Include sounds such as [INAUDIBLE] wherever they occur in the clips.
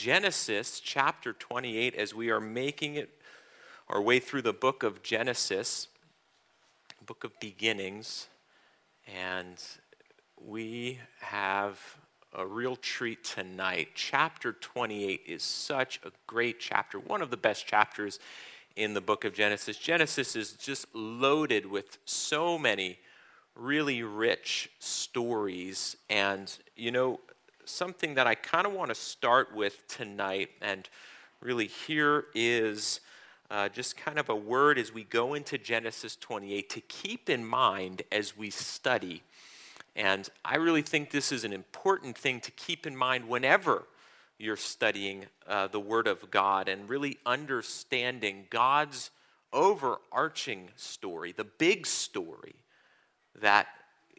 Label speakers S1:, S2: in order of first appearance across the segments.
S1: Genesis chapter 28 as we are making it our way through the book of Genesis, book of beginnings, and we have a real treat tonight. Chapter 28 is such a great chapter, one of the best chapters in the book of Genesis. Genesis is just loaded with so many really rich stories. And, you know, something that I kind of want to start with tonight, and really here is uh, just kind of a word as we go into Genesis 28 to keep in mind as we study. And I really think this is an important thing to keep in mind whenever you're studying uh, the Word of God and really understanding God's overarching story, the big story that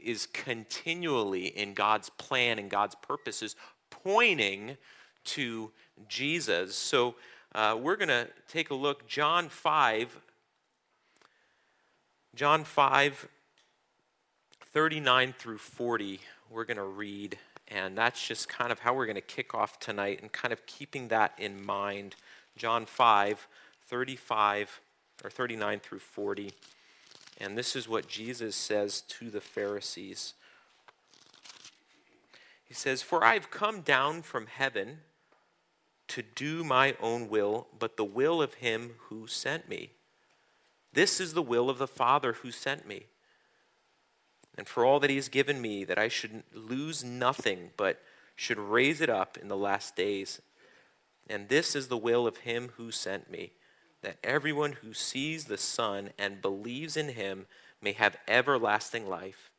S1: is continually in God's plan and God's purposes, pointing to Jesus. So uh, we're going to take a look, John 5. John 5, 39 through 40, we're going to read. And that's just kind of how we're going to kick off tonight and kind of keeping that in mind. John 5, 35 or 39 through 40. And this is what Jesus says to the Pharisees. He says, For I've come down from heaven to do my own will, but the will of him who sent me. This is the will of the Father who sent me. And for all that he has given me, that I should lose nothing, but should raise it up in the last days. And this is the will of him who sent me that everyone who sees the Son and believes in him may have everlasting life,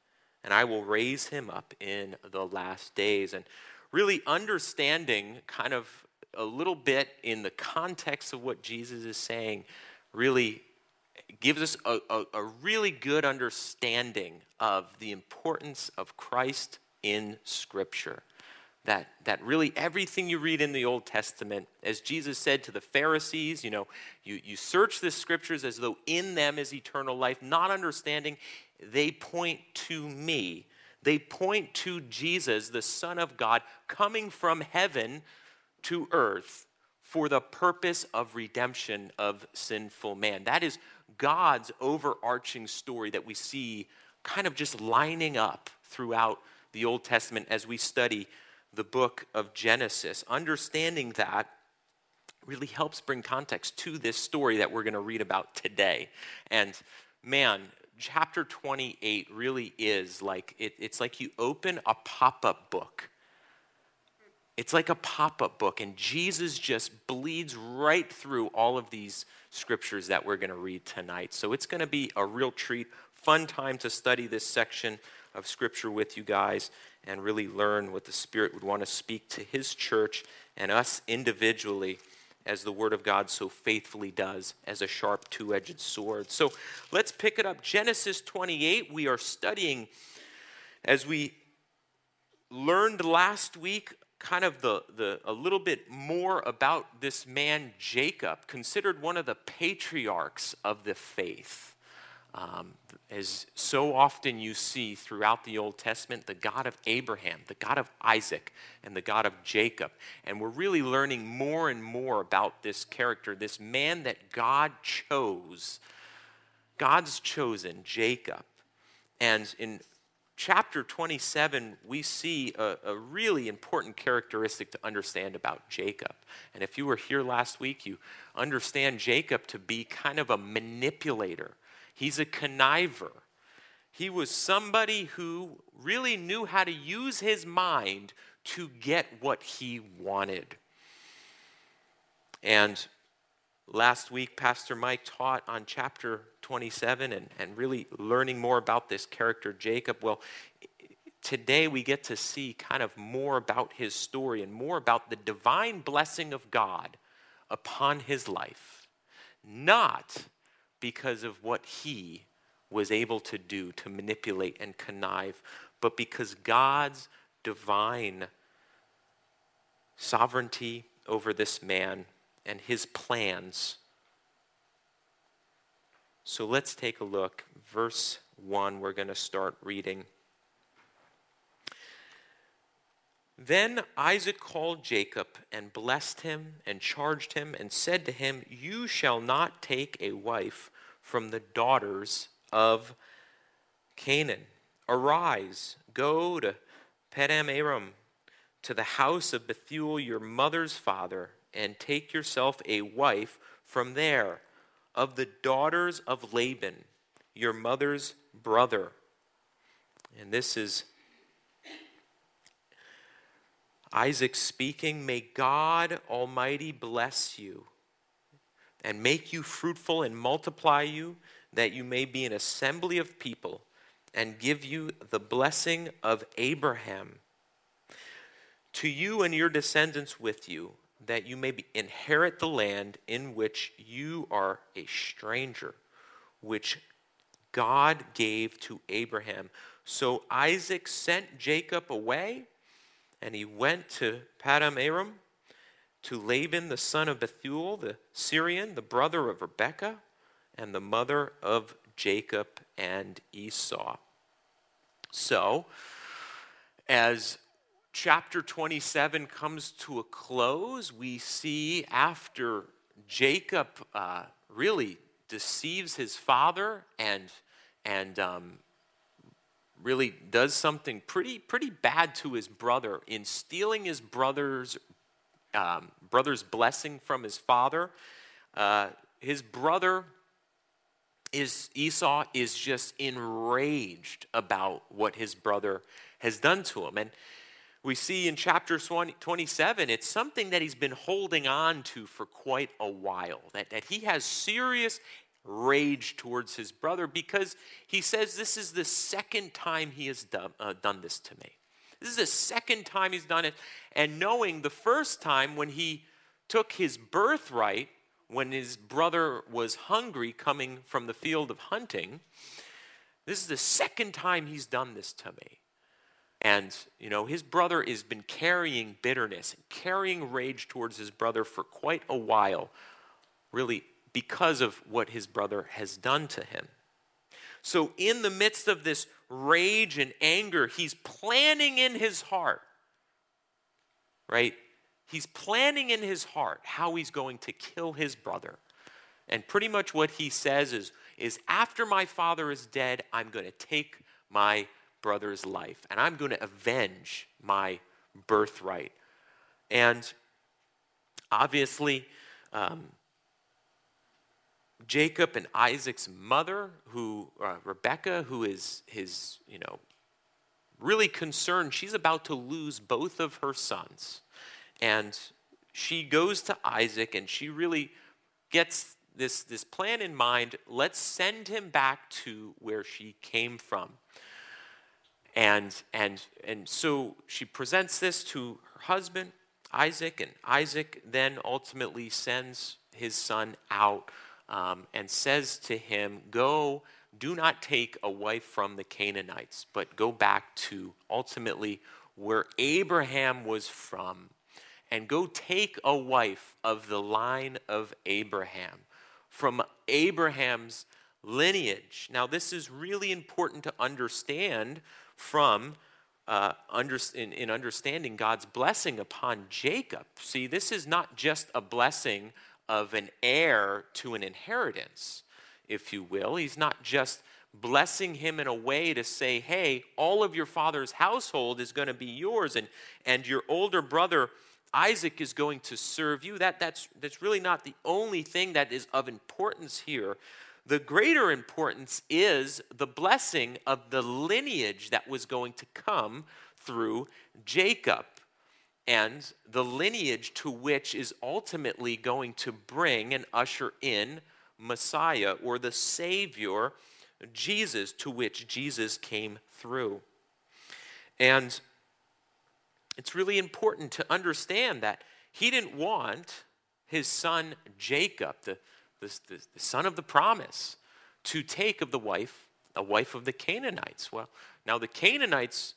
S1: and I will raise him up in the last days. And really understanding kind of a little bit in the context of what Jesus is saying really gives us a, a, a really good understanding of the importance of Christ in Scripture that, that really everything you read in the Old Testament, as Jesus said to the Pharisees, you know, you, you search the scriptures as though in them is eternal life, not understanding they point to me. They point to Jesus, the Son of God, coming from heaven to earth for the purpose of redemption of sinful man. That is God's overarching story that we see kind of just lining up throughout the Old Testament as we study the book of Genesis. Understanding that really helps bring context to this story that we're going to read about today. And man, chapter 28 really is like it, it's like you open a pop-up book it's like a pop-up book and jesus just bleeds right through all of these scriptures that we're going to read tonight so it's going to be a real treat fun time to study this section of scripture with you guys and really learn what the Spirit would want to speak to His church and us individually as the Word of God so faithfully does as a sharp two edged sword. So let's pick it up. Genesis 28, we are studying as we learned last week kind of the, the a little bit more about this man jacob considered one of the patriarchs of the faith um, as so often you see throughout the Old Testament, the God of Abraham, the God of Isaac, and the God of Jacob. And we're really learning more and more about this character, this man that God chose. God's chosen, Jacob. And in chapter 27, we see a, a, really important characteristic to understand about Jacob. And if you were here last week, you understand Jacob to be kind of a manipulator He's a conniver. He was somebody who really knew how to use his mind to get what he wanted. And last week, Pastor Mike taught on chapter 27 and, and really learning more about this character, Jacob. Well, today we get to see kind of more about his story and more about the divine blessing of God upon his life. Not because of what he was able to do to manipulate and connive, but because God's divine sovereignty over this man and his plans. So let's take a look. Verse 1, we're going to start reading. Then Isaac called Jacob and blessed him and charged him and said to him, You shall not take a wife from the daughters of Canaan. Arise, go to Paddan Aram, to the house of Bethuel your mother's father, and take yourself a wife from there of the daughters of Laban, your mother's brother. And this is Isaac speaking, May God Almighty bless you and make you fruitful and multiply you, that you may be an assembly of people, and give you the blessing of Abraham. To you and your descendants with you, that you may be, inherit the land in which you are a stranger, which God gave to Abraham. So Isaac sent Jacob away and he went to Padan Aram to Laban, the son of Bethuel, the Syrian, the brother of Rebekah, and the mother of Jacob and Esau. So, as chapter 27 comes to a close, we see after Jacob uh, really deceives his father and, and um, really does something pretty pretty bad to his brother in stealing his brother's um, brother's blessing from his father. Uh, his brother is Esau is just enraged about what his brother has done to him, and we see in chapter 27 it's something that he's been holding on to for quite a while that, that he has serious rage towards his brother because he says this is the second time he has done, uh, done this to me. This is the second time he's done it. And knowing the first time when he took his birthright, when his brother was hungry coming from the field of hunting, this is the second time he's done this to me. And, you know, his brother has been carrying bitterness carrying rage towards his brother for quite a while, really because of what his brother has done to him. So, in the midst of this rage and anger, he's planning in his heart, right? He's planning in his heart how he's going to kill his brother. And pretty much what he says is, is after my father is dead, I'm going to take my brother's life and I'm going to avenge my birthright. And obviously, um, Jacob and Isaac's mother, who uh, Rebecca, who is his, you know, really concerned. She's about to lose both of her sons, and she goes to Isaac, and she really gets this this plan in mind. Let's send him back to where she came from. And and and so she presents this to her husband Isaac, and Isaac then ultimately sends his son out um, and says to him, Go, do not take a wife from the Canaanites, but go back to ultimately where Abraham was from, and go take a wife of the line of Abraham, from Abraham's lineage. Now, this is really important to understand from. Uh, under, in, in understanding God's blessing upon Jacob. See, this is not just a blessing of an heir to an inheritance, if you will. He's not just blessing him in a way to say, hey, all of your father's household is going to be yours, and, and your older brother Isaac is going to serve you. That, that's, that's really not the only thing that is of importance here. The greater importance is the blessing of the lineage that was going to come through Jacob and the lineage to which is ultimately going to bring and usher in Messiah or the Savior, Jesus, to which Jesus came through. And it's really important to understand that he didn't want his son Jacob, the, the, the, the son of the promise, to take of the wife, a wife of the Canaanites. Well, now the Canaanites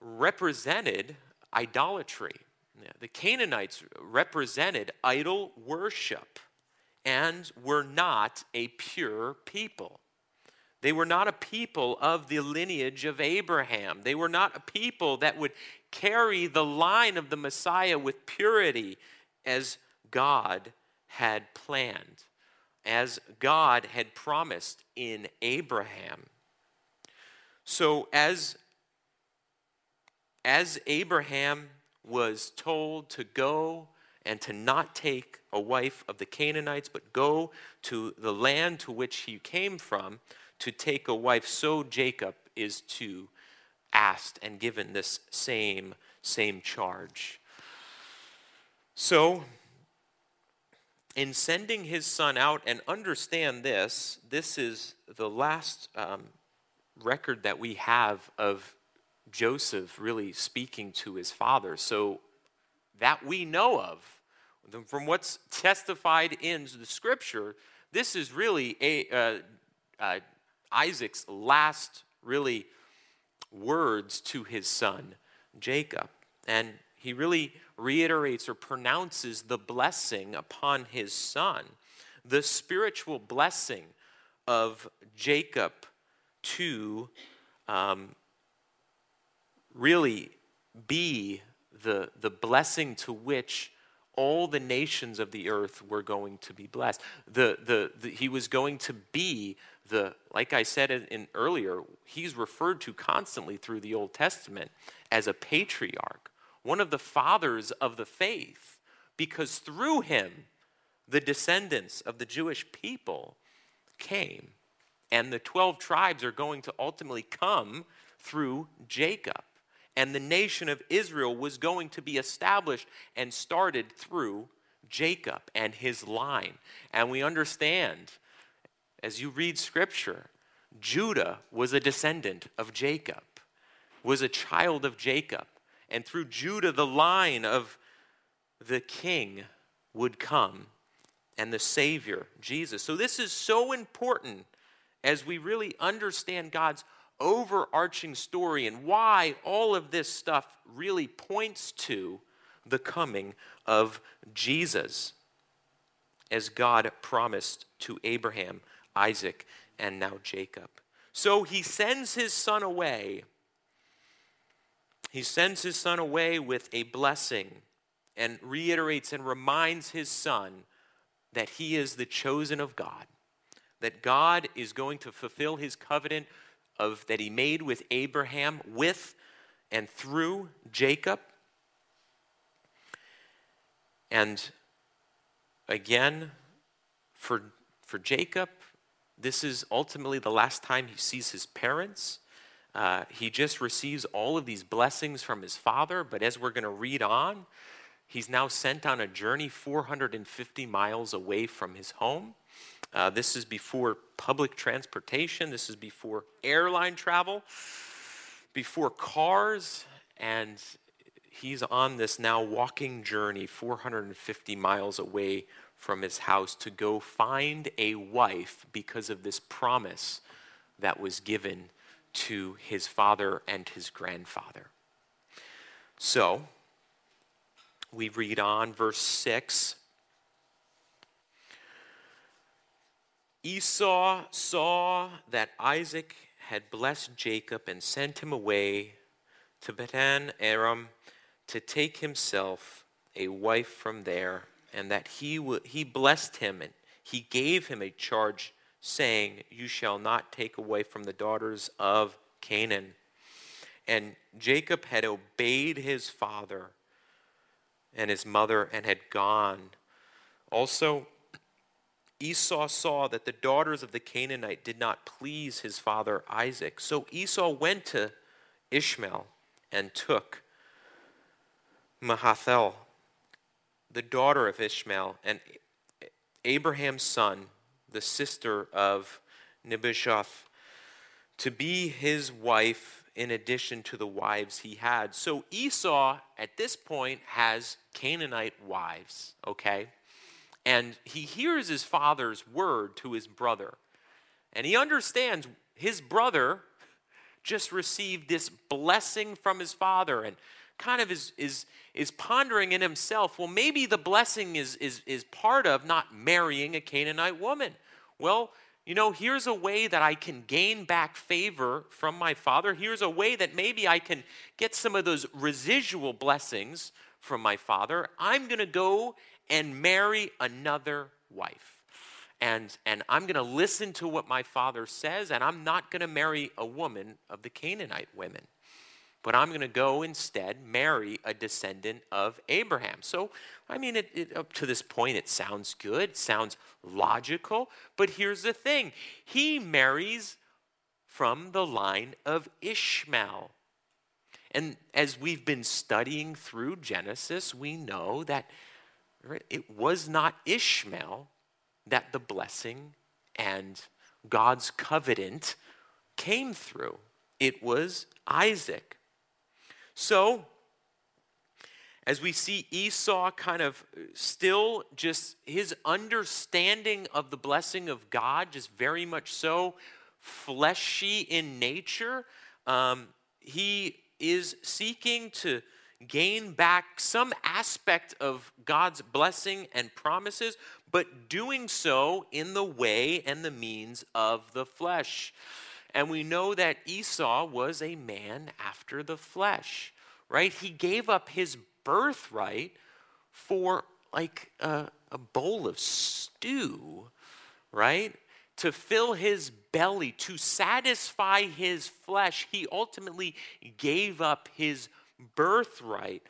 S1: represented idolatry. The Canaanites represented idol worship and were not a pure people. They were not a people of the lineage of Abraham. They were not a people that would carry the line of the Messiah with purity as God had planned, as God had promised in Abraham. So, as, as Abraham was told to go and to not take a wife of the Canaanites, but go to the land to which he came from to take a wife, so Jacob is to asked and given this same same charge. So, in sending his son out, and understand this, this is the last um, record that we have of Joseph really speaking to his father. So, that we know of, from what's testified in the scripture, this is really a, uh, uh, Isaac's last really words to his son Jacob. And he really reiterates or pronounces the blessing upon his son, the spiritual blessing of Jacob to um, really be the, the blessing to which all the nations of the earth were going to be blessed. The, the, the, he was going to be the, like I said in, in earlier, he's referred to constantly through the Old Testament as a patriarch, one of the fathers of the faith, because through him, the descendants of the Jewish people came. And the 12 tribes are going to ultimately come through Jacob. And the nation of Israel was going to be established and started through Jacob and his line. And we understand as you read scripture, Judah was a descendant of Jacob, was a child of Jacob. And through Judah, the line of the king would come and the Savior, Jesus. So, this is so important as we really understand God's overarching story and why all of this stuff really points to the coming of Jesus, as God promised to Abraham Isaac, and now Jacob. So he sends his son away. He sends his son away with a blessing and reiterates and reminds his son that he is the chosen of God, that God is going to fulfill his covenant of that he made with Abraham with and through Jacob. And again, for, for Jacob, this is ultimately the last time he sees his parents. Uh, he just receives all of these blessings from his father, but as we're going to read on, he's now sent on a journey 450 miles away from his home. Uh, this is before public transportation, this is before airline travel, before cars, and he's on this now walking journey 450 miles away from his house to go find a wife because of this promise that was given to his father and his grandfather. So, we read on, verse 6. Esau saw that Isaac had blessed Jacob and sent him away to Padan Aram to take himself a wife from there and that he, w- he blessed him and he gave him a charge, saying, You shall not take away from the daughters of Canaan. And Jacob had obeyed his father and his mother and had gone. Also, Esau saw that the daughters of the Canaanite did not please his father Isaac. So Esau went to Ishmael and took Mahalath the daughter of Ishmael, and Abraham's son, the sister of Nebuchadnezzar, to be his wife in addition to the wives he had. So Esau, at this point, has Canaanite wives, okay? And he hears his father's word to his brother. And he understands his brother just received this blessing from his father. And kind of is, is, is pondering in himself, well, maybe the blessing is, is, is part of not marrying a Canaanite woman. Well, you know, here's a way that I can gain back favor from my father. Here's a way that maybe I can get some of those residual blessings from my father. I'm going to go and marry another wife. And, and I'm going to listen to what my father says, and I'm not going to marry a woman of the Canaanite women but I'm going to go instead marry a descendant of Abraham. So, I mean, it, it, up to this point, it sounds good, sounds logical, but here's the thing he marries from the line of Ishmael. And as we've been studying through Genesis, we know that it was not Ishmael that the blessing and God's covenant came through, it was Isaac. So, as we see Esau kind of still just his understanding of the blessing of God, just very much so fleshy in nature, um, he is seeking to gain back some aspect of God's blessing and promises, but doing so in the way and the means of the flesh. And we know that Esau was a man after the flesh, right? He gave up his birthright for like a, a bowl of stew, right? To fill his belly, to satisfy his flesh, he ultimately gave up his birthright.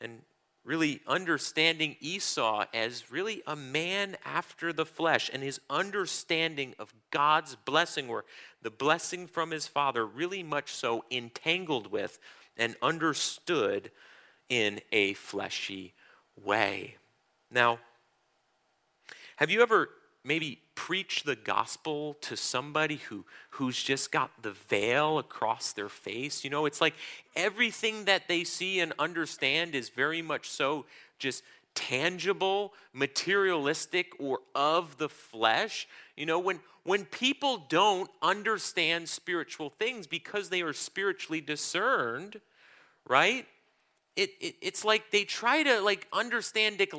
S1: And really understanding Esau as really a man after the flesh and his understanding of God's blessing, or the blessing from his father, really much so entangled with and understood in a fleshy way. Now, have you ever maybe preach the gospel to somebody who who's just got the veil across their face. You know it's like everything that they see and understand is very much so just tangible materialistic or of the flesh. You know when when people don't understand spiritual things because they are spiritually discerned right? It, it it's like they try to like understand it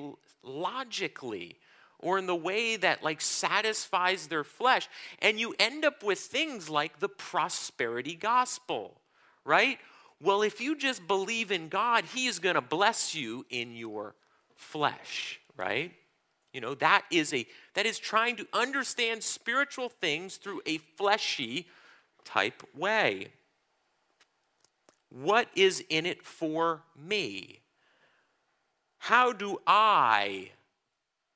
S1: logically or in the way that like satisfies their flesh. And you end up with things like the prosperity gospel, right? Well, if you just believe in God, He is going to bless you in your flesh, right? You know, that is a that is trying to understand spiritual things through a fleshy type way. What is in it for me? How do I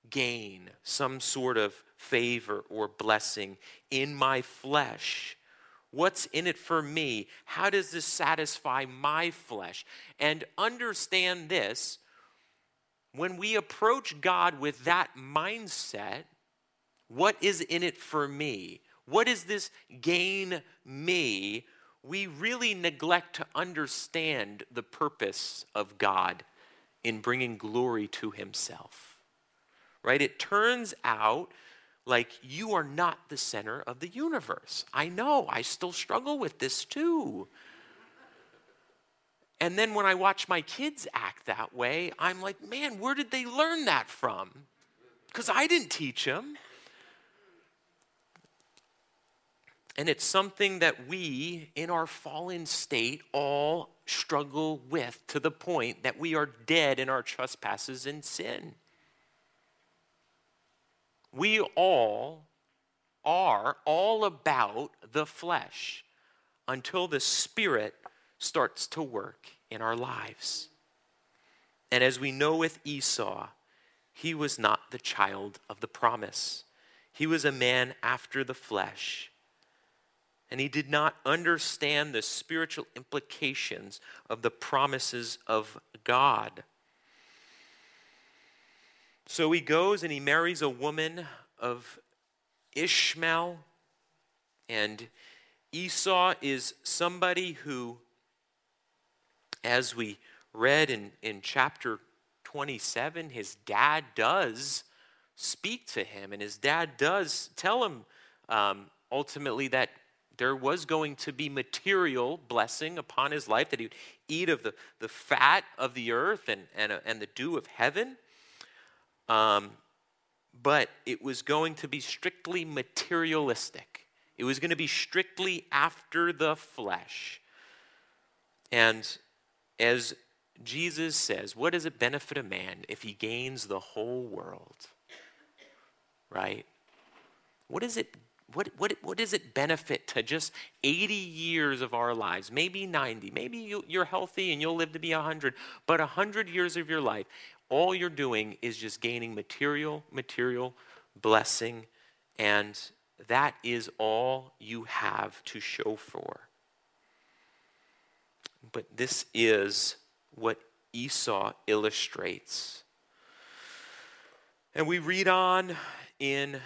S1: gain some sort of favor or blessing in my flesh? What's in it for me? How does this satisfy my flesh? And understand this when we approach God with that mindset, what is in it for me? What does this gain me? We really neglect to understand the purpose of God in bringing glory to Himself right? It turns out like you are not the center of the universe. I know, I still struggle with this too. And then when I watch my kids act that way, I'm like, man, where did they learn that from? Because I didn't teach them. And it's something that we, in our fallen state, all struggle with to the point that we are dead in our trespasses and sin. We all are all about the flesh until the Spirit starts to work in our lives. And as we know with Esau, he was not the child of the promise. He was a man after the flesh. And he did not understand the spiritual implications of the promises of God. So he goes and he marries a woman of Ishmael. And Esau is somebody who, as we read in, in chapter 27, his dad does speak to him, and his dad does tell him um, ultimately that there was going to be material blessing upon his life, that he would eat of the, the fat of the earth and, and, and the dew of heaven. Um, but it was going to be strictly materialistic. It was going to be strictly after the flesh. And as Jesus says, what does it benefit a man if he gains the whole world? Right? What does it what, what, what does it benefit to just 80 years of our lives? Maybe 90. Maybe you, you're healthy and you'll live to be 100. But 100 years of your life, all you're doing is just gaining material, material blessing, and that is all you have to show for. But this is what Esau illustrates. And we read on in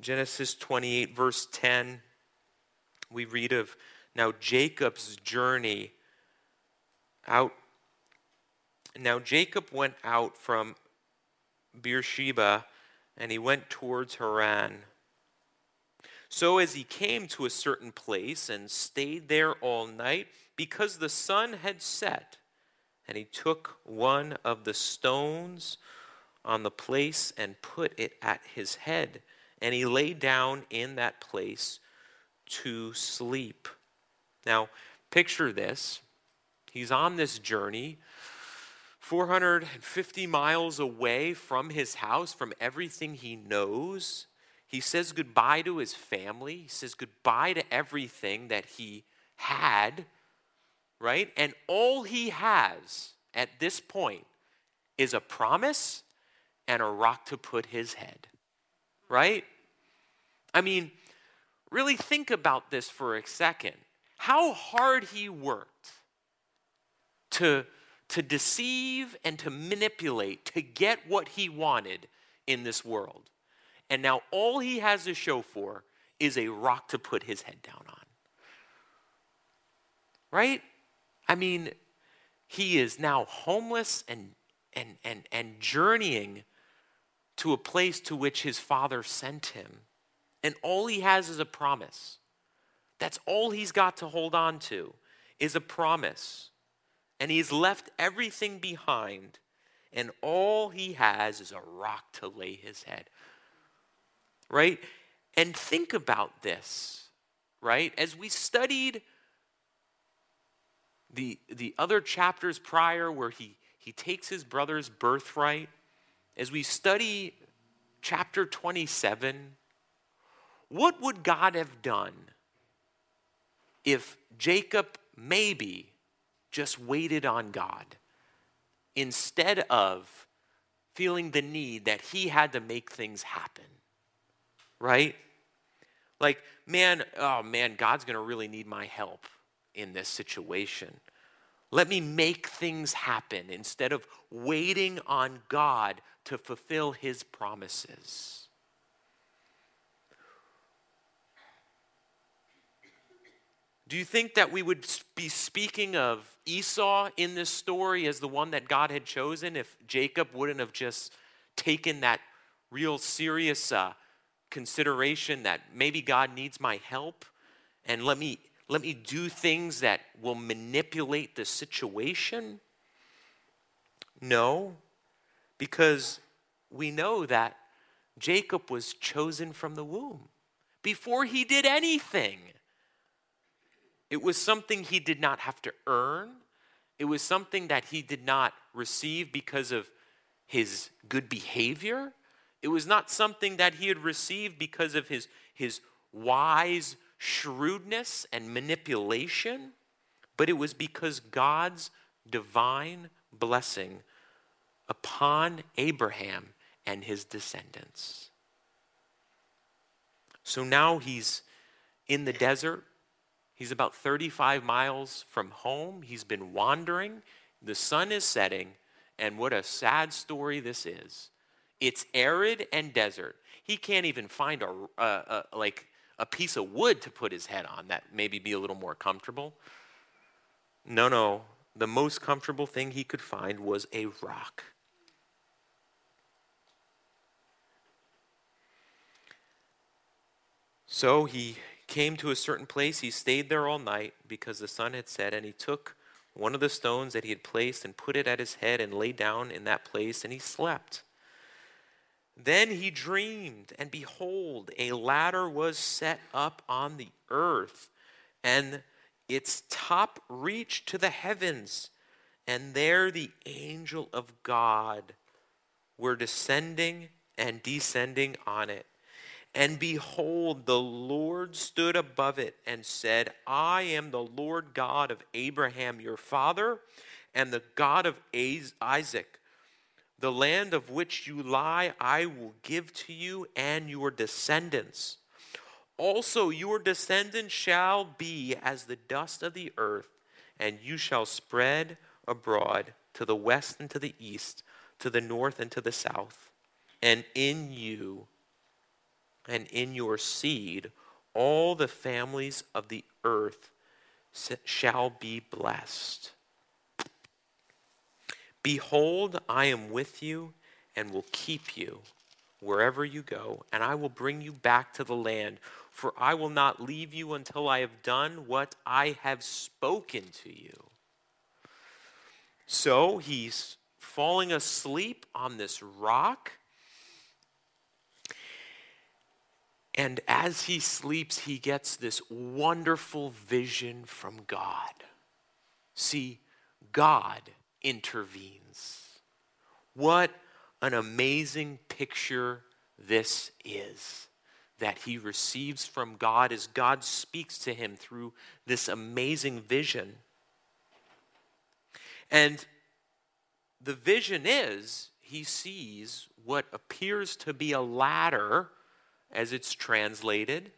S1: Genesis 28, verse 10. We read of now Jacob's journey out. Now Jacob went out from Beersheba and he went towards Haran. So as he came to a certain place and stayed there all night, because the sun had set, and he took one of the stones on the place and put it at his head, and he lay down in that place to sleep. Now, picture this. He's on this journey 450 miles away from his house, from everything he knows. He says goodbye to his family. He says goodbye to everything that he had, right? And all he has at this point is a promise and a rock to put his head, right? I mean, really think about this for a second. How hard he worked to to deceive and to manipulate to get what he wanted in this world. And now all he has to show for is a rock to put his head down on. Right? I mean, he is now homeless and and and and journeying to a place to which his father sent him. And all he has is a promise. That's all he's got to hold on to is a promise and he's left everything behind, and all he has is a rock to lay his head. Right? And think about this, right? As we studied the, the other chapters prior where he, he takes his brother's birthright, as we study chapter 27, what would God have done if Jacob maybe just waited on God instead of feeling the need that he had to make things happen. Right? Like, man, oh man, God's going to really need my help in this situation. Let me make things happen instead of waiting on God to fulfill his promises. Do you think that we would be speaking of Esau in this story as the one that God had chosen if Jacob wouldn't have just taken that real serious uh, consideration that maybe God needs my help and let me let me do things that will manipulate the situation? No, because we know that Jacob was chosen from the womb before he did anything. It was something he did not have to earn. It was something that he did not receive because of his good behavior. It was not something that he had received because of his, his wise shrewdness and manipulation, but it was because God's divine blessing upon Abraham and his descendants. So now he's in the desert He's about 35 miles from home. He's been wandering. The sun is setting, and what a sad story this is. It's arid and desert. He can't even find a, a, a like a piece of wood to put his head on that maybe be a little more comfortable. No, no. The most comfortable thing he could find was a rock. So he came to a certain place, he stayed there all night because the sun had set, and he took one of the stones that he had placed and put it at his head and lay down in that place, and he slept. Then he dreamed, and behold, a ladder was set up on the earth, and its top reached to the heavens. And there the angel of God were descending and descending on it. And behold, the Lord stood above it and said, I am the Lord God of Abraham your father, and the God of Isaac. The land of which you lie, I will give to you and your descendants. Also, your descendants shall be as the dust of the earth, and you shall spread abroad to the west and to the east, to the north and to the south. And in you, and in your seed all the families of the earth shall be blessed. Behold, I am with you and will keep you wherever you go, and I will bring you back to the land, for I will not leave you until I have done what I have spoken to you. So he's falling asleep on this rock And as he sleeps, he gets this wonderful vision from God. See, God intervenes. What an amazing picture this is that he receives from God as God speaks to him through this amazing vision. And the vision is he sees what appears to be a ladder as it's translated.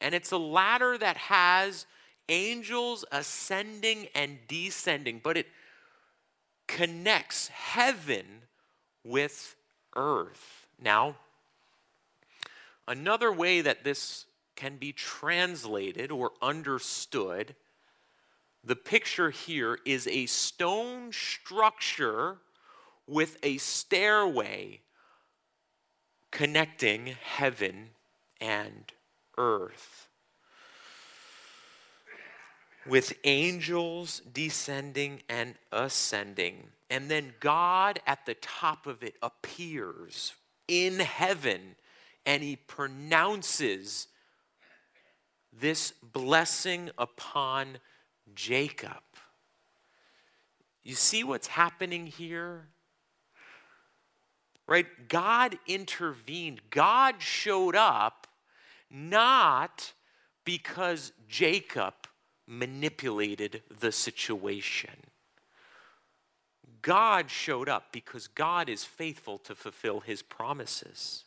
S1: And it's a ladder that has angels ascending and descending, but it connects heaven with earth. Now, another way that this can be translated or understood, the picture here is a stone structure with a stairway connecting heaven and earth. With angels descending and ascending. And then God at the top of it appears in heaven and he pronounces this blessing upon Jacob. You see what's happening here? Right? God intervened. God showed up not because Jacob manipulated the situation. God showed up because God is faithful to fulfill his promises.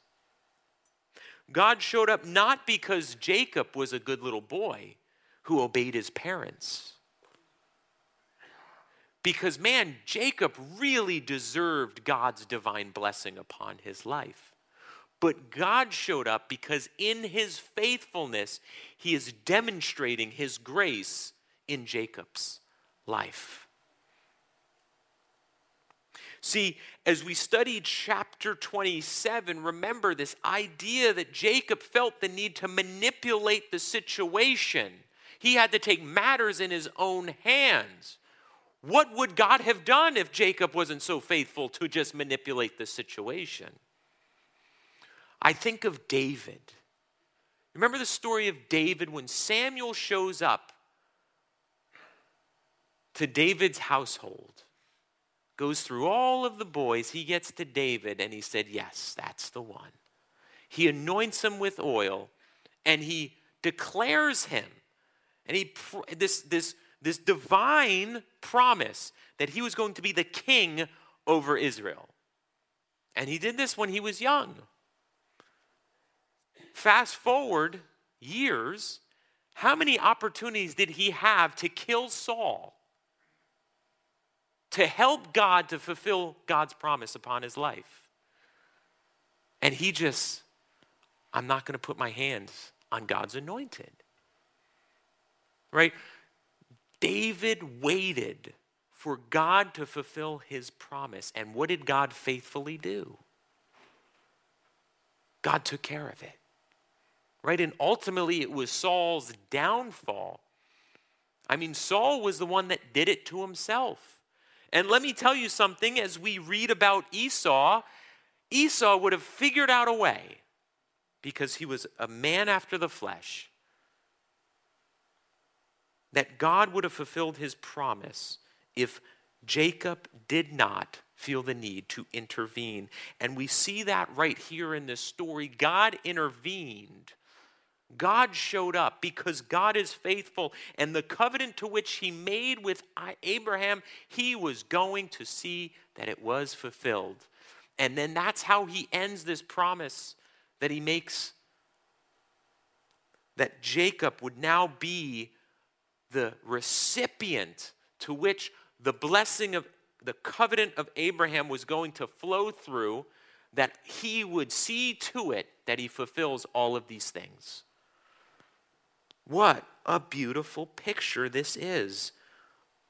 S1: God showed up not because Jacob was a good little boy who obeyed his parents. Because, man, Jacob really deserved God's divine blessing upon his life. But God showed up because in his faithfulness, he is demonstrating his grace in Jacob's life. See, as we studied chapter 27, remember this idea that Jacob felt the need to manipulate the situation. He had to take matters in his own hands. What would God have done if Jacob wasn't so faithful to just manipulate the situation? I think of David. Remember the story of David when Samuel shows up to David's household, goes through all of the boys, he gets to David, and he said, Yes, that's the one. He anoints him with oil, and he declares him. And he, this, this, this divine promise that he was going to be the king over Israel. And he did this when he was young. Fast forward years, how many opportunities did he have to kill Saul? To help God to fulfill God's promise upon his life. And he just, I'm not going to put my hands on God's anointed. Right? David waited for God to fulfill his promise. And what did God faithfully do? God took care of it. Right? And ultimately, it was Saul's downfall. I mean, Saul was the one that did it to himself. And let me tell you something as we read about Esau, Esau would have figured out a way because he was a man after the flesh that God would have fulfilled his promise if Jacob did not feel the need to intervene. And we see that right here in this story. God intervened. God showed up because God is faithful, and the covenant to which he made with Abraham, he was going to see that it was fulfilled. And then that's how he ends this promise that he makes that Jacob would now be the recipient to which the blessing of the covenant of Abraham was going to flow through, that he would see to it that he fulfills all of these things. What a beautiful picture this is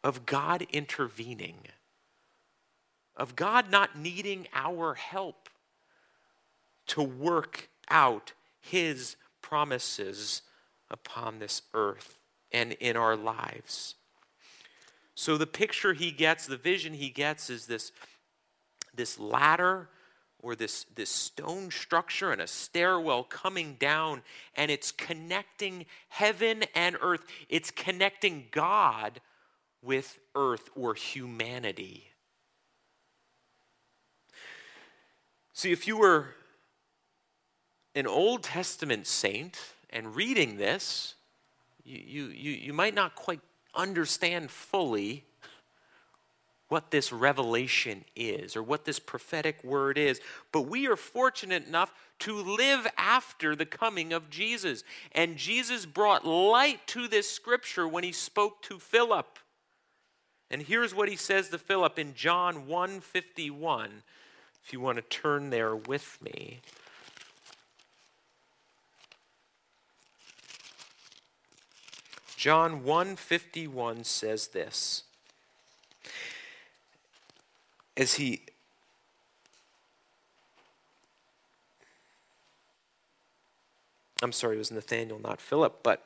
S1: of God intervening, of God not needing our help to work out his promises upon this earth and in our lives. So the picture he gets, the vision he gets is this, this ladder or this, this stone structure and a stairwell coming down, and it's connecting heaven and earth. It's connecting God with earth or humanity. See, if you were an Old Testament saint and reading this, you, you, you might not quite understand fully what this revelation is or what this prophetic word is. But we are fortunate enough to live after the coming of Jesus. And Jesus brought light to this scripture when he spoke to Philip. And here's what he says to Philip in John 151 If you want to turn there with me. John 1:51 says this. As he I'm sorry, it was Nathaniel, not Philip, but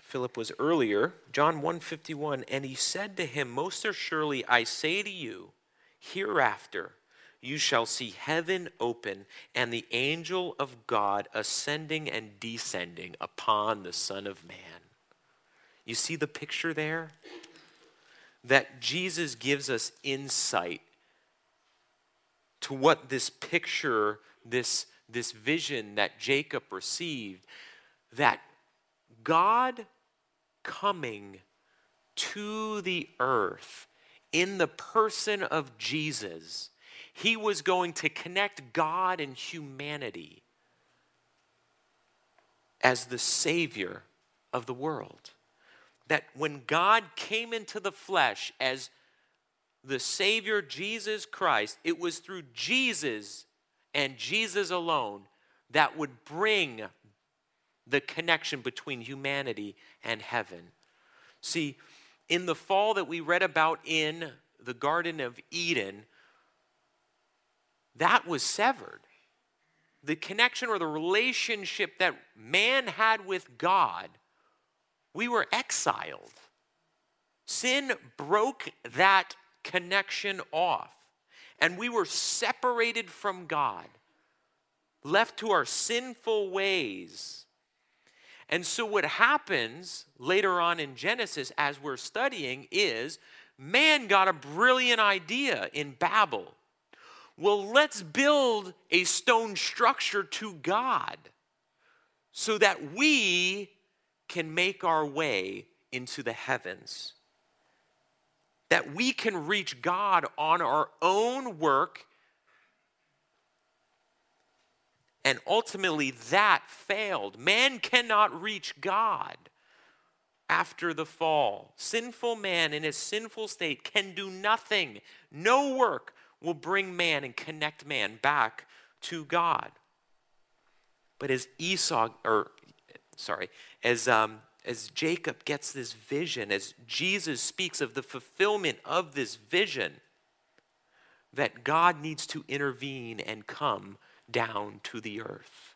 S1: Philip was earlier. John 1:51 and he said to him, "Most assuredly I say to you, hereafter you shall see heaven open and the angel of God ascending and descending upon the Son of Man." You see the picture there? That Jesus gives us insight to what this picture, this, this vision that Jacob received, that God coming to the earth in the person of Jesus, he was going to connect God and humanity as the Savior of the world that when God came into the flesh as the Savior Jesus Christ, it was through Jesus and Jesus alone that would bring the connection between humanity and heaven. See, in the fall that we read about in the Garden of Eden, that was severed. The connection or the relationship that man had with God we were exiled. Sin broke that connection off, and we were separated from God, left to our sinful ways. And so, what happens later on in Genesis as we're studying is man got a brilliant idea in Babel. Well, let's build a stone structure to God so that we can make our way into the heavens. That we can reach God on our own work. And ultimately, that failed. Man cannot reach God after the fall. Sinful man in his sinful state can do nothing. No work will bring man and connect man back to God. But as Esau, or sorry, as, um, as Jacob gets this vision, as Jesus speaks of the fulfillment of this vision, that God needs to intervene and come down to the earth.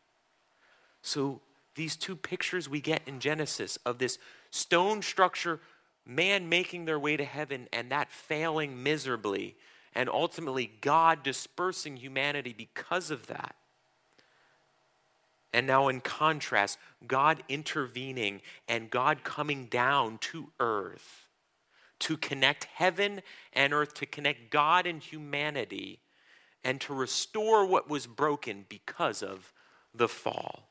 S1: So, these two pictures we get in Genesis of this stone structure, man making their way to heaven, and that failing miserably, and ultimately God dispersing humanity because of that. And now, in contrast, God intervening and God coming down to earth to connect heaven and earth, to connect God and humanity, and to restore what was broken because of the fall.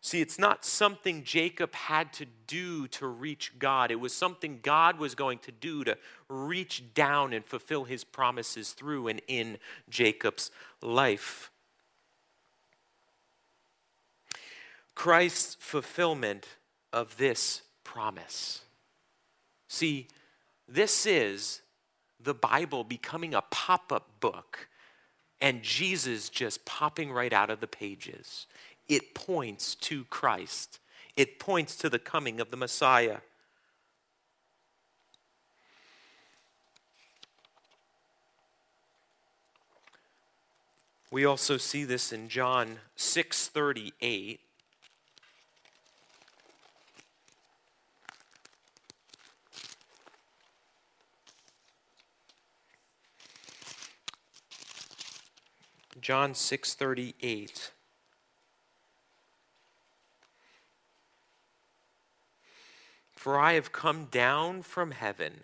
S1: See, it's not something Jacob had to do to reach God. It was something God was going to do to reach down and fulfill his promises through and in Jacob's life. Christ's fulfillment of this promise. See, this is the Bible becoming a pop up book and Jesus just popping right out of the pages it points to Christ, it points to the coming of the Messiah. We also see this in John 6:38. John 6:38 For I have come down from heaven,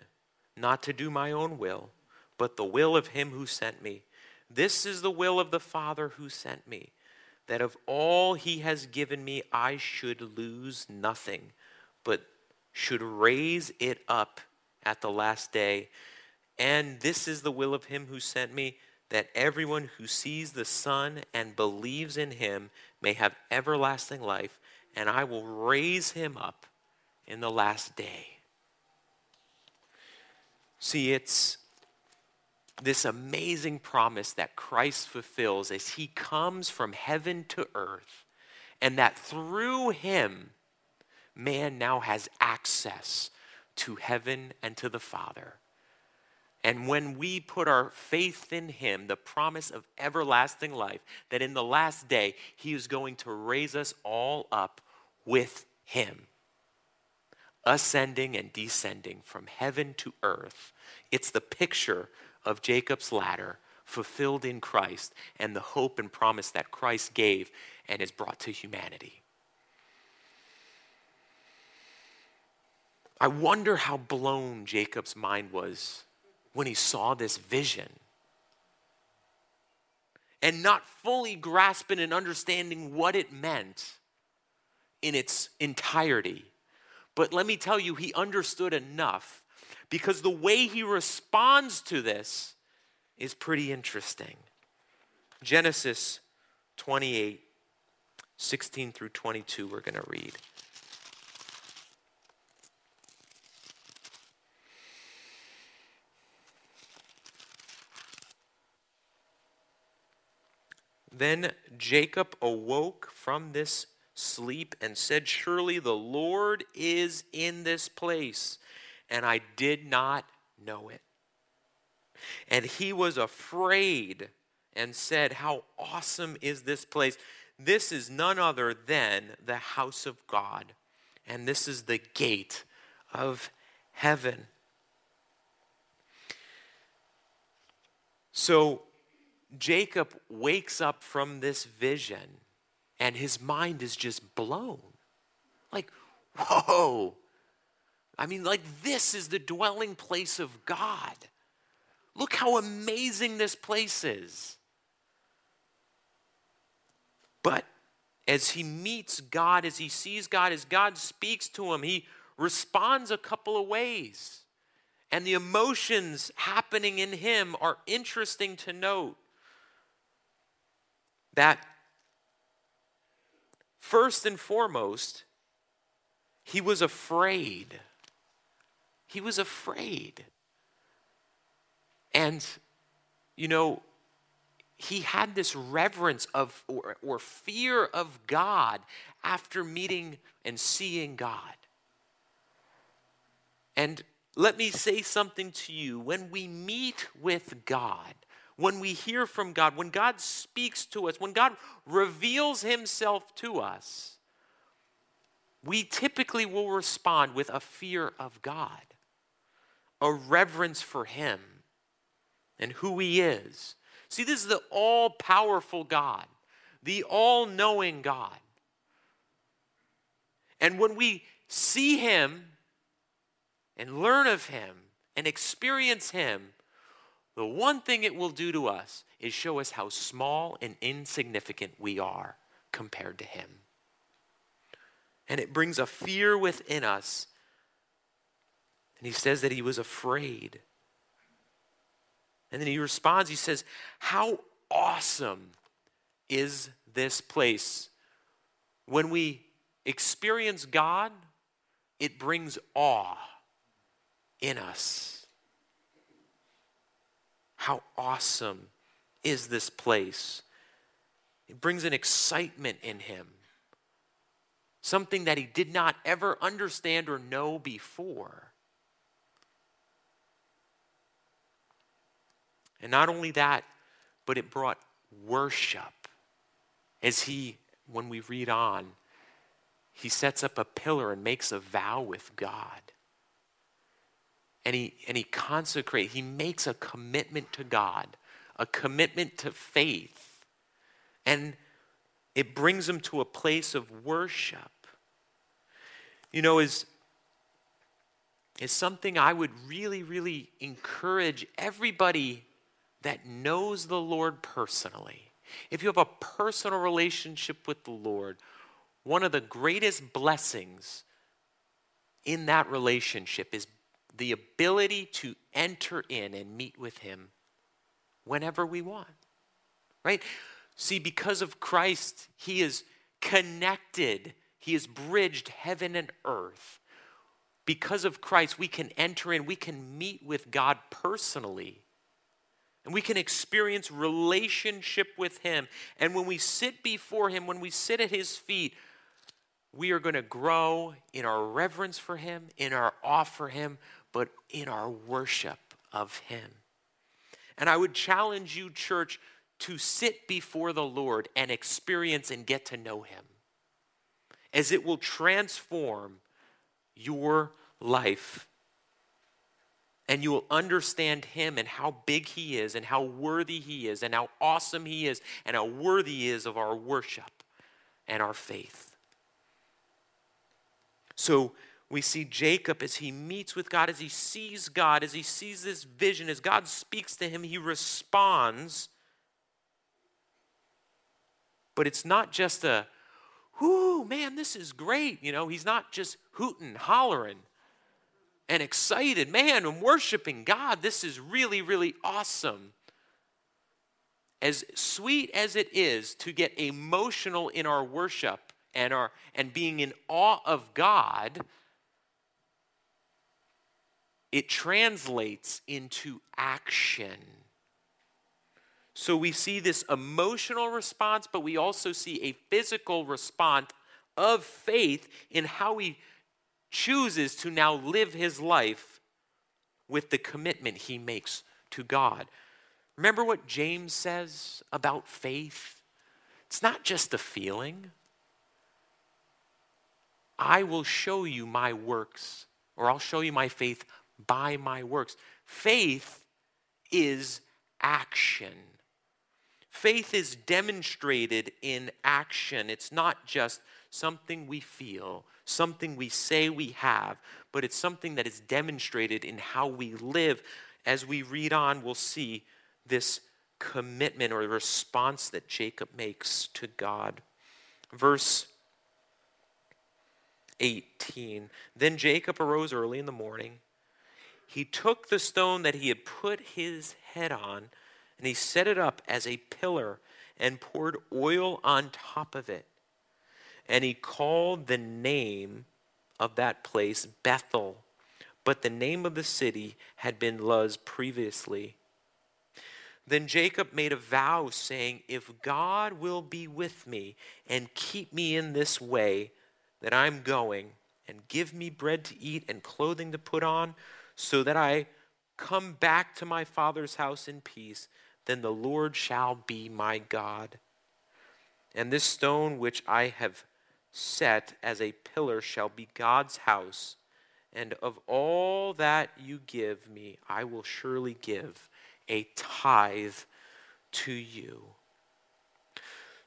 S1: not to do my own will, but the will of him who sent me. This is the will of the Father who sent me, that of all he has given me I should lose nothing, but should raise it up at the last day. And this is the will of him who sent me, that everyone who sees the Son and believes in him may have everlasting life, and I will raise him up in the last day. See, it's this amazing promise that Christ fulfills as he comes from heaven to earth, and that through him, man now has access to heaven and to the Father. And when we put our faith in Him, the promise of everlasting life, that in the last day He is going to raise us all up with Him ascending and descending from heaven to earth. It's the picture of Jacob's ladder fulfilled in Christ and the hope and promise that Christ gave and is brought to humanity. I wonder how blown Jacob's mind was when he saw this vision. And not fully grasping and understanding what it meant in its entirety. But let me tell you, he understood enough because the way he responds to this is pretty interesting. Genesis 28, 16 through 22, we're going to read. Then Jacob awoke from this sleep and said, Surely the Lord is in this place. And I did not know it. And he was afraid and said, How awesome is this place! This is none other than the house of God, and this is the gate of heaven. So Jacob wakes up from this vision and his mind is just blown. Like, whoa. I mean, like, this is the dwelling place of God. Look how amazing this place is. But as he meets God, as he sees God, as God speaks to him, he responds a couple of ways. And the emotions happening in him are interesting to note. That First and foremost, he was afraid. He was afraid. And, you know, he had this reverence of or, or, fear of God after meeting and seeing God. And let me say something to you. When we meet with God, when we hear from God, when God speaks to us, when God reveals himself to us, we typically will respond with a fear of God, a reverence for him and who he is. See, this is the all powerful God, the all knowing God. And when we see him and learn of him and experience him, the one thing it will do to us is show us how small and insignificant we are compared to him. And it brings a fear within us. And he says that he was afraid. And then he responds, he says, How awesome is this place? When we experience God, it brings awe in us. How awesome is this place? It brings an excitement in him, something that he did not ever understand or know before. And not only that, but it brought worship. As he, when we read on, he sets up a pillar and makes a vow with God. And he, and he consecrates, he makes a commitment to God, a commitment to faith. And it brings him to a place of worship. You know, is, is something I would really, really encourage everybody that knows the Lord personally. If you have a personal relationship with the Lord, one of the greatest blessings in that relationship is the ability to enter in and meet with Him whenever we want. Right? See, because of Christ, He is connected, He has bridged heaven and earth. Because of Christ, we can enter in, we can meet with God personally. And we can experience relationship with Him. And when we sit before Him, when we sit at His feet, we are going to grow in our reverence for Him, in our awe for Him, but in our worship of Him. And I would challenge you, church, to sit before the Lord and experience and get to know Him, as it will transform your life. And you will understand Him and how big He is, and how worthy He is, and how awesome He is, and how worthy He is of our worship and our faith. So we see Jacob as he meets with God, as he sees God, as he sees this vision, as God speaks to him, he responds. But it's not just a, whoo, man, this is great. You know, he's not just hooting, hollering, and excited. Man, I'm worshiping God. This is really, really awesome. As sweet as it is to get emotional in our worship, and, our, and being in awe of God, it translates into action. So we see this emotional response, but we also see a physical response of faith in how he chooses to now live his life with the commitment he makes to God. Remember what James says about faith? It's not just a feeling. I will show you my works, or I'll show you my faith by my works. Faith is action. Faith is demonstrated in action. It's not just something we feel, something we say we have, but it's something that is demonstrated in how we live. As we read on, we'll see this commitment or response that Jacob makes to God. Verse 18. Then Jacob arose early in the morning. He took the stone that he had put his head on, and he set it up as a pillar and poured oil on top of it. And he called the name of that place Bethel, but the name of the city had been Luz previously. Then Jacob made a vow, saying, If God will be with me and keep me in this way, that I'm going, and give me bread to eat and clothing to put on, so that I come back to my father's house in peace, then the Lord shall be my God. And this stone which I have set as a pillar shall be God's house, and of all that you give me, I will surely give a tithe to you.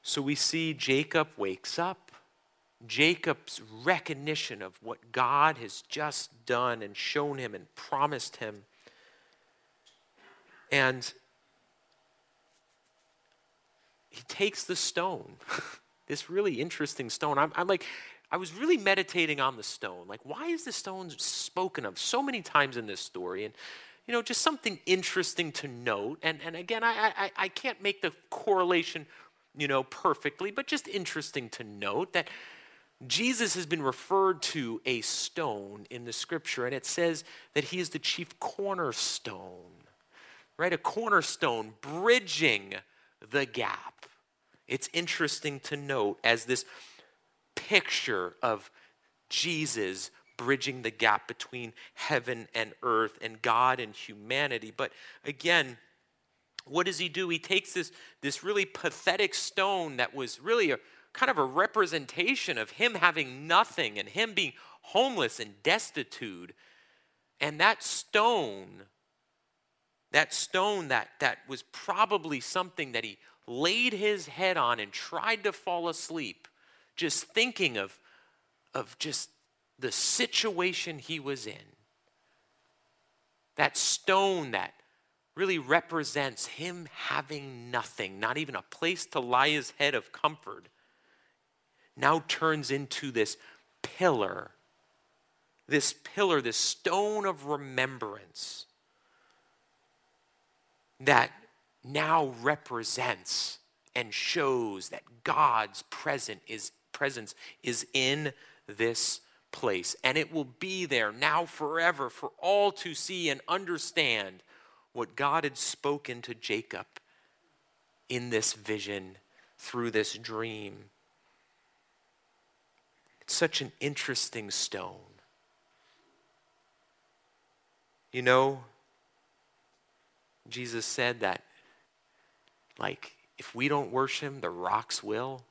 S1: So we see Jacob wakes up. Jacob's recognition of what God has just done and shown him and promised him. And he takes the stone, [LAUGHS] this really interesting stone. I'm, I'm, like, I was really meditating on the stone. Like, why is the stone spoken of so many times in this story? And, you know, just something interesting to note. And, and again, I, I, I can't make the correlation, you know, perfectly, but just interesting to note that Jesus has been referred to a stone in the scripture, and it says that he is the chief cornerstone, right? A cornerstone bridging the gap. It's interesting to note as this picture of Jesus bridging the gap between heaven and earth and God and humanity. But again, what does he do? He takes this, this really pathetic stone that was really a kind of a representation of him having nothing and him being homeless and destitute. And that stone that stone that, that was probably something that he laid his head on and tried to fall asleep, just thinking of, of just the situation he was in. That stone that really represents him having nothing, not even a place to lie his head of comfort, now turns into this pillar, this pillar, this stone of remembrance that now represents and shows that God's present is, presence is in this place. And it will be there now forever for all to see and understand what God had spoken to Jacob in this vision through this dream. It's such an interesting stone. You know, Jesus said that, like, if we don't worship him, the rocks will.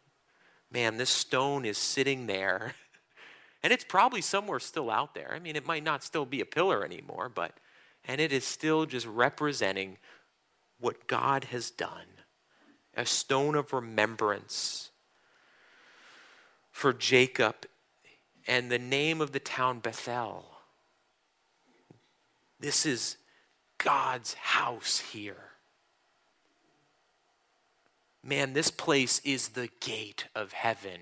S1: Man, this stone is sitting there. [LAUGHS] And it's probably somewhere still out there. I mean, it might not still be a pillar anymore, but, and it is still just representing what God has done a stone of remembrance for Jacob and the name of the town Bethel. This is God's house here. Man, this place is the gate of heaven.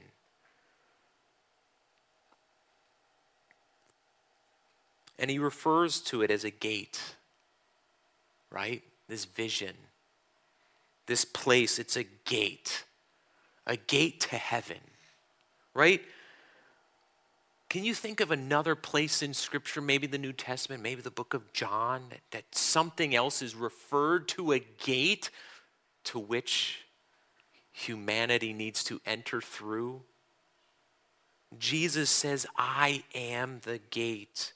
S1: And he refers to it as a gate, right? This vision, this place, it's a gate, a gate to heaven, right? Can you think of another place in Scripture, maybe the New Testament, maybe the book of John, that, that something else is referred to a gate to which humanity needs to enter through? Jesus says, I am the gate.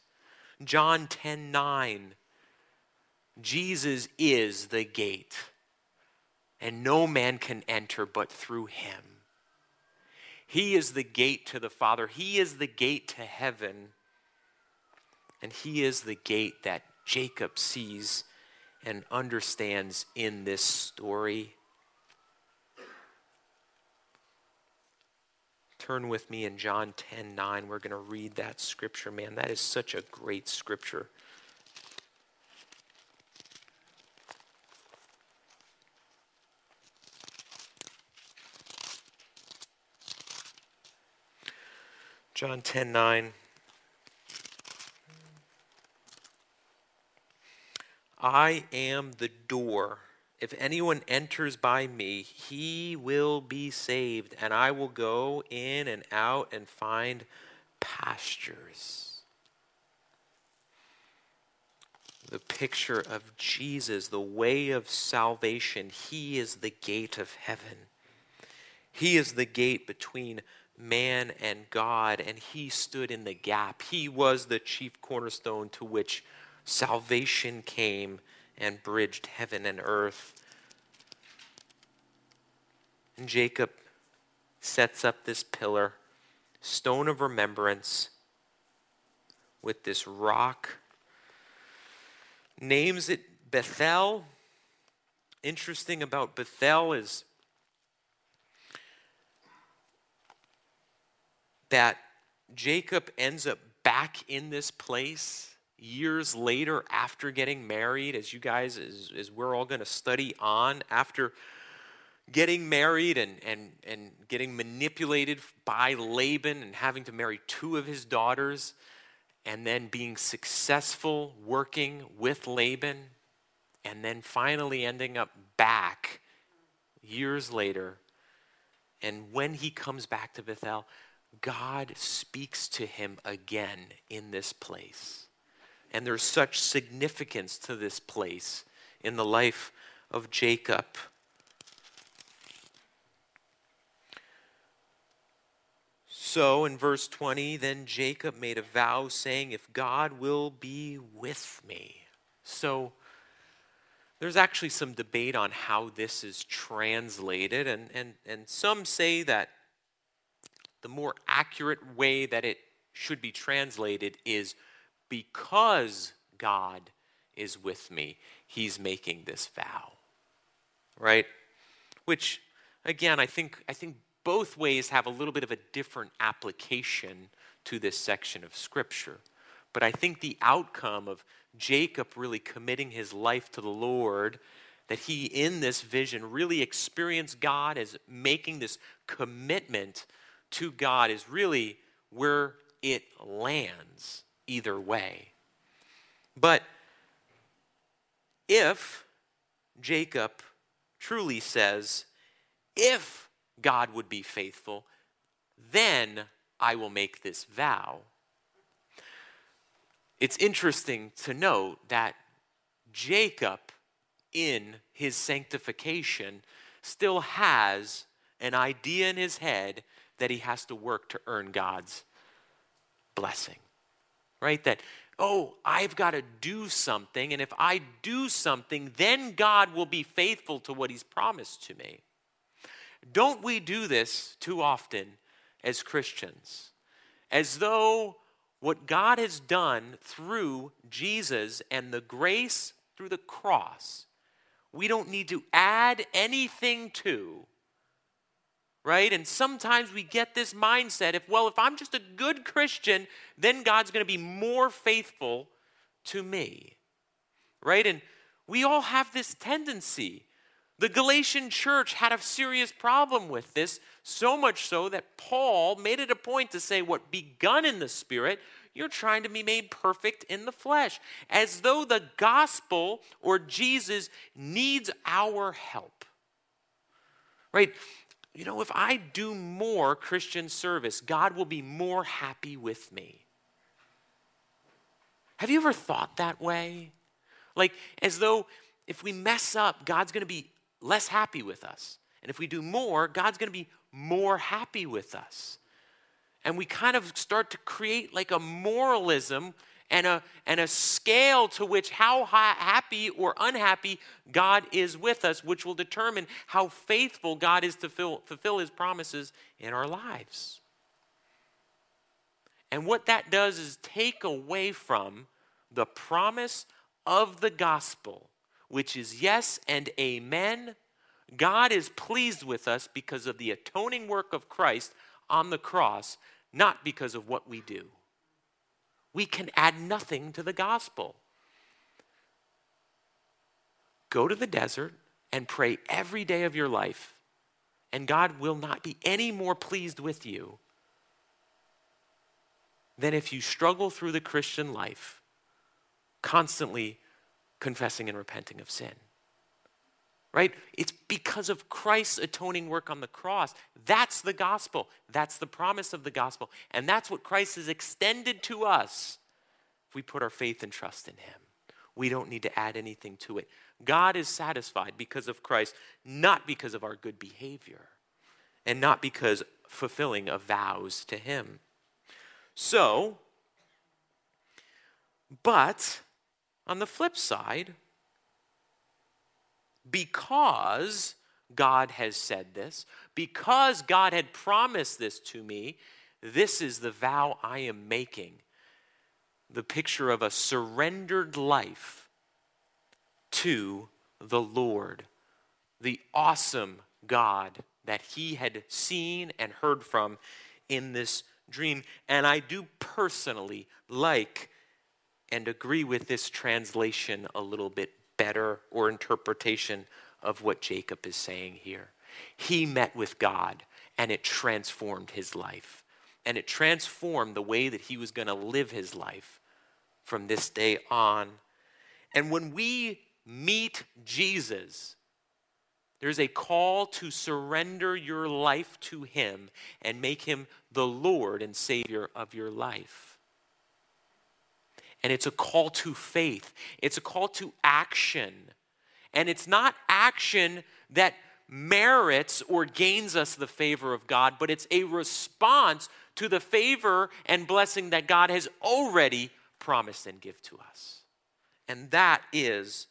S1: John 10 9, Jesus is the gate, and no man can enter but through him. He is the gate to the Father. He is the gate to heaven. And He is the gate that Jacob sees and understands in this story. Turn with me in John 10 9. We're going to read that scripture, man. That is such a great scripture. John 10 9. I am the door. If anyone enters by me, he will be saved, and I will go in and out and find pastures. The picture of Jesus, the way of salvation, he is the gate of heaven. He is the gate between man and God, and he stood in the gap. He was the chief cornerstone to which salvation came and bridged heaven and earth. And Jacob sets up this pillar, stone of remembrance, with this rock. Names it Bethel. Interesting about Bethel is that Jacob ends up back in this place years later after getting married, as you guys, as, as we're all going to study on, after getting married and, and, and getting manipulated by Laban and having to marry two of his daughters, and then being successful working with Laban, and then finally ending up back years later. And when he comes back to Bethel, God speaks to him again in this place. And there's such significance to this place in the life of Jacob. So in verse 20, then Jacob made a vow saying, If God will be with me. So there's actually some debate on how this is translated, and, and, and some say that the more accurate way that it should be translated is because God is with me, he's making this vow. Right? Which again, I think I think both ways have a little bit of a different application to this section of scripture. But I think the outcome of Jacob really committing his life to the Lord that he in this vision really experienced God as making this commitment to God is really where it lands either way. But if Jacob truly says, if God would be faithful, then I will make this vow. It's interesting to note that Jacob, in his sanctification, still has an idea in his head that he has to work to earn God's blessing. Right? That, oh, I've got to do something, and if I do something, then God will be faithful to what he's promised to me. Don't we do this too often as Christians? As though what God has done through Jesus and the grace through the cross, we don't need to add anything to right? And sometimes we get this mindset if, well, if I'm just a good Christian, then God's going to be more faithful to me, right? And we all have this tendency. The Galatian church had a serious problem with this, so much so that Paul made it a point to say, What begun in the Spirit, you're trying to be made perfect in the flesh, as though the gospel or Jesus needs our help. Right? You know, if I do more Christian service, God will be more happy with me. Have you ever thought that way? Like, as though if we mess up, God's going to be less happy with us. And if we do more, God's going to be more happy with us. And we kind of start to create like a moralism and a, and a scale to which how happy or unhappy God is with us, which will determine how faithful God is to fill, fulfill his promises in our lives. And what that does is take away from the promise of the gospel, which is yes and amen. God is pleased with us because of the atoning work of Christ on the cross, not because of what we do we can add nothing to the gospel. Go to the desert and pray every day of your life, and God will not be any more pleased with you than if you struggle through the Christian life, constantly confessing and repenting of sin right? It's because of Christ's atoning work on the cross. That's the gospel. That's the promise of the gospel. And that's what Christ has extended to us if we put our faith and trust in Him. We don't need to add anything to it. God is satisfied because of Christ, not because of our good behavior, and not because fulfilling of vows to Him. So, but on the flip side, because God has said this, because God had promised this to me, this is the vow I am making. the picture of a surrendered life to the Lord, the awesome God that he had seen and heard from in this dream. And I do personally like and agree with this translation a little bit better or interpretation of what Jacob is saying here. He met with God and it transformed his life. And it transformed the way that he was going to live his life from this day on. And when we meet Jesus, there's a call to surrender your life to Him and make Him the Lord and Savior of your life. And it's a call to faith, it's a call to action. And it's not action that merits or gains us the favor of God, but it's a response to the favor and blessing that God has already promised and give to us. And that is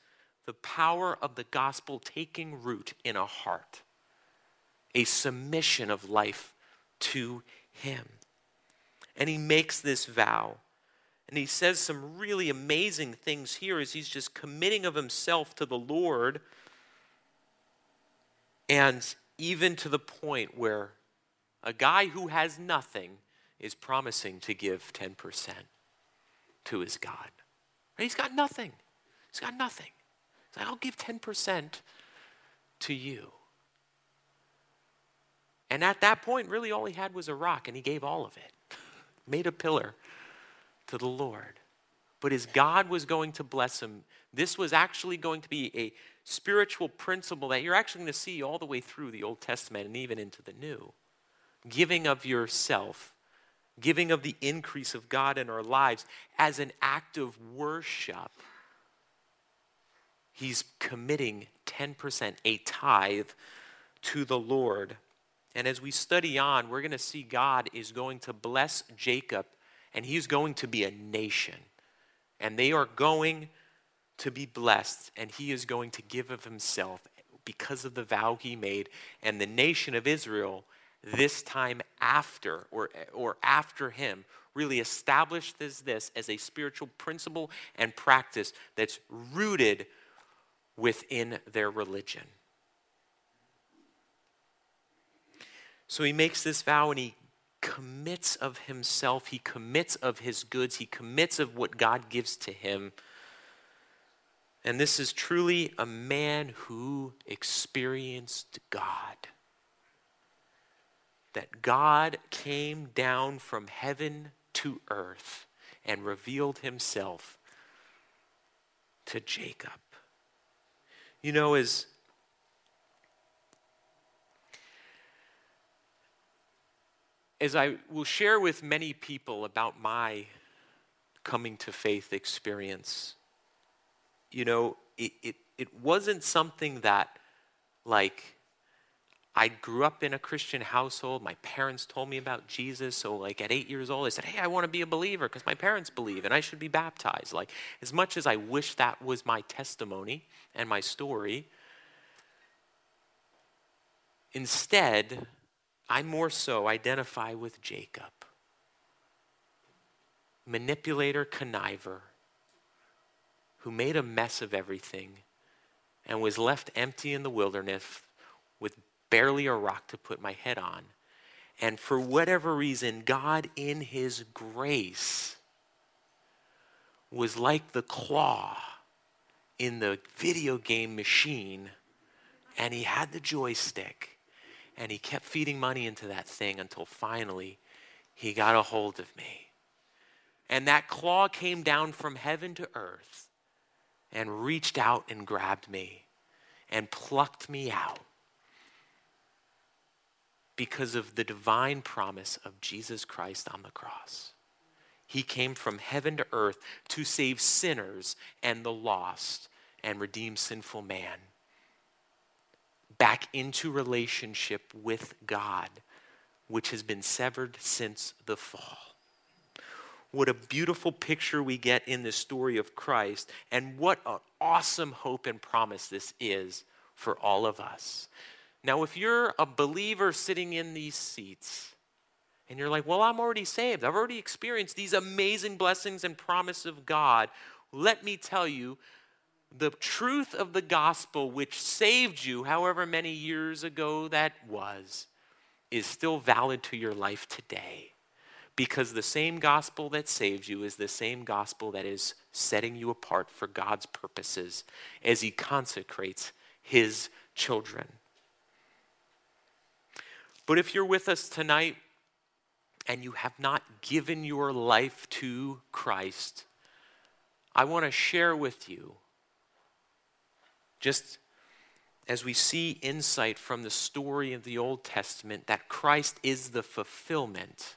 S1: the power of the gospel taking root in a heart, a submission of life to Him. And he makes this vow. And he says some really amazing things here as he's just committing of himself to the Lord. And even to the point where a guy who has nothing is promising to give 10% to his God. He's got nothing. He's got nothing. He's like, I'll give 10% to you. And at that point, really all he had was a rock, and he gave all of it, [LAUGHS] made a pillar to the Lord. But as God was going to bless him, this was actually going to be a spiritual principle that you're actually going to see all the way through the Old Testament and even into the New. Giving of yourself, giving of the increase of God in our lives as an act of worship he's committing 10%, a tithe, to the Lord. And as we study on, we're going to see God is going to bless Jacob, and he's going to be a nation. And they are going to be blessed, and he is going to give of himself because of the vow he made. And the nation of Israel, this time after, or, or after him, really established as this as a spiritual principle and practice that's rooted within their religion. So he makes this vow and he commits of himself, he commits of his goods, he commits of what God gives to him. And this is truly a man who experienced God. That God came down from heaven to earth and revealed himself to Jacob. You know, as as I will share with many people about my coming to faith experience, you know, it, it, it wasn't something that, like, I grew up in a Christian household. My parents told me about Jesus. So, like, at eight years old, I said, Hey, I want to be a believer because my parents believe and I should be baptized. Like, as much as I wish that was my testimony and my story, instead, I more so identify with Jacob manipulator, conniver, who made a mess of everything and was left empty in the wilderness with barely a rock to put my head on. And for whatever reason, God, in His grace, was like the claw in the video game machine, and He had the joystick, and He kept feeding money into that thing until finally He got a hold of me. And that claw came down from heaven to earth and reached out and grabbed me and plucked me out because of the divine promise of Jesus Christ on the cross. He came from heaven to earth to save sinners and the lost and redeem sinful man back into relationship with God, which has been severed since the fall. What a beautiful picture we get in the story of Christ, and what an awesome hope and promise this is for all of us. Now, if you're a believer sitting in these seats, and you're like, well, I'm already saved. I've already experienced these amazing blessings and promise of God. Let me tell you, the truth of the gospel, which saved you however many years ago that was, is still valid to your life today. Because the same gospel that saved you is the same gospel that is setting you apart for God's purposes as He consecrates His children. But if you're with us tonight and you have not given your life to Christ, I want to share with you, just as we see insight from the story of the Old Testament, that Christ is the fulfillment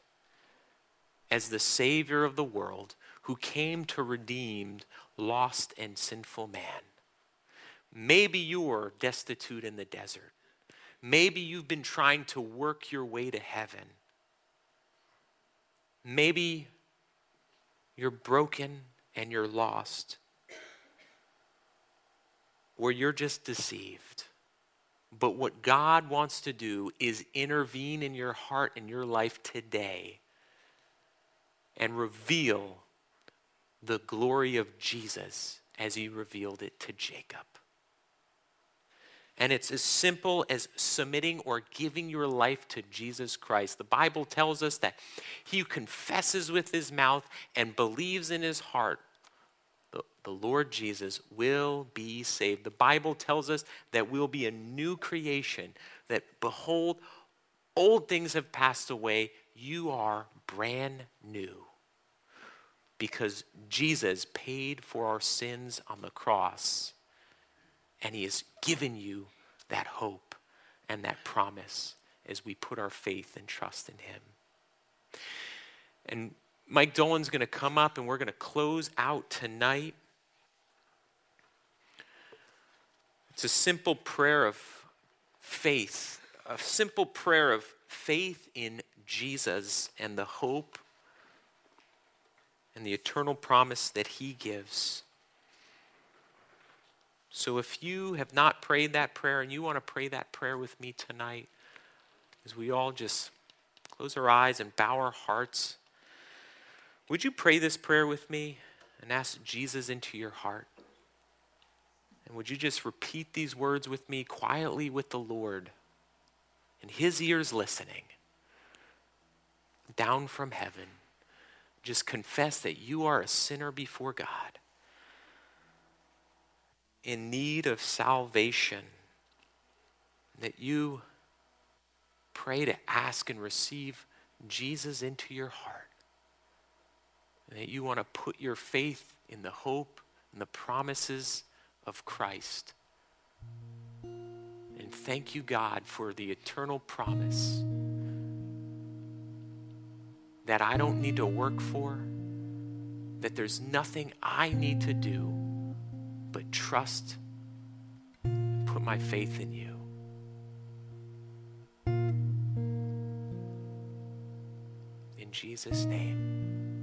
S1: as the Savior of the world who came to redeem lost and sinful man. Maybe you're destitute in the desert. Maybe you've been trying to work your way to heaven. Maybe you're broken and you're lost, or you're just deceived. But what God wants to do is intervene in your heart and your life today and reveal the glory of Jesus as he revealed it to Jacob. And it's as simple as submitting or giving your life to Jesus Christ. The Bible tells us that he who confesses with his mouth and believes in his heart Lord Jesus will be saved. The Bible tells us that we'll be a new creation, that behold, old things have passed away. You are brand new. Because Jesus paid for our sins on the cross and He has given you that hope and that promise as we put our faith and trust in Him. And Mike Dolan's going to come up and we're going to close out tonight. It's a simple prayer of faith, a simple prayer of faith in Jesus and the hope and the eternal promise that He gives. So if you have not prayed that prayer and you want to pray that prayer with me tonight, as we all just close our eyes and bow our hearts, would you pray this prayer with me and ask Jesus into your heart? And would you just repeat these words with me quietly with the Lord and his ears listening down from heaven? Just confess that you are a sinner before God in need of salvation, that you pray to ask and receive Jesus into your heart, and that you want to put your faith in the hope and the promises of Christ. And thank you, God, for the eternal promise that I don't need to work for, that there's nothing I need to do but trust and put my faith in you. In Jesus' name.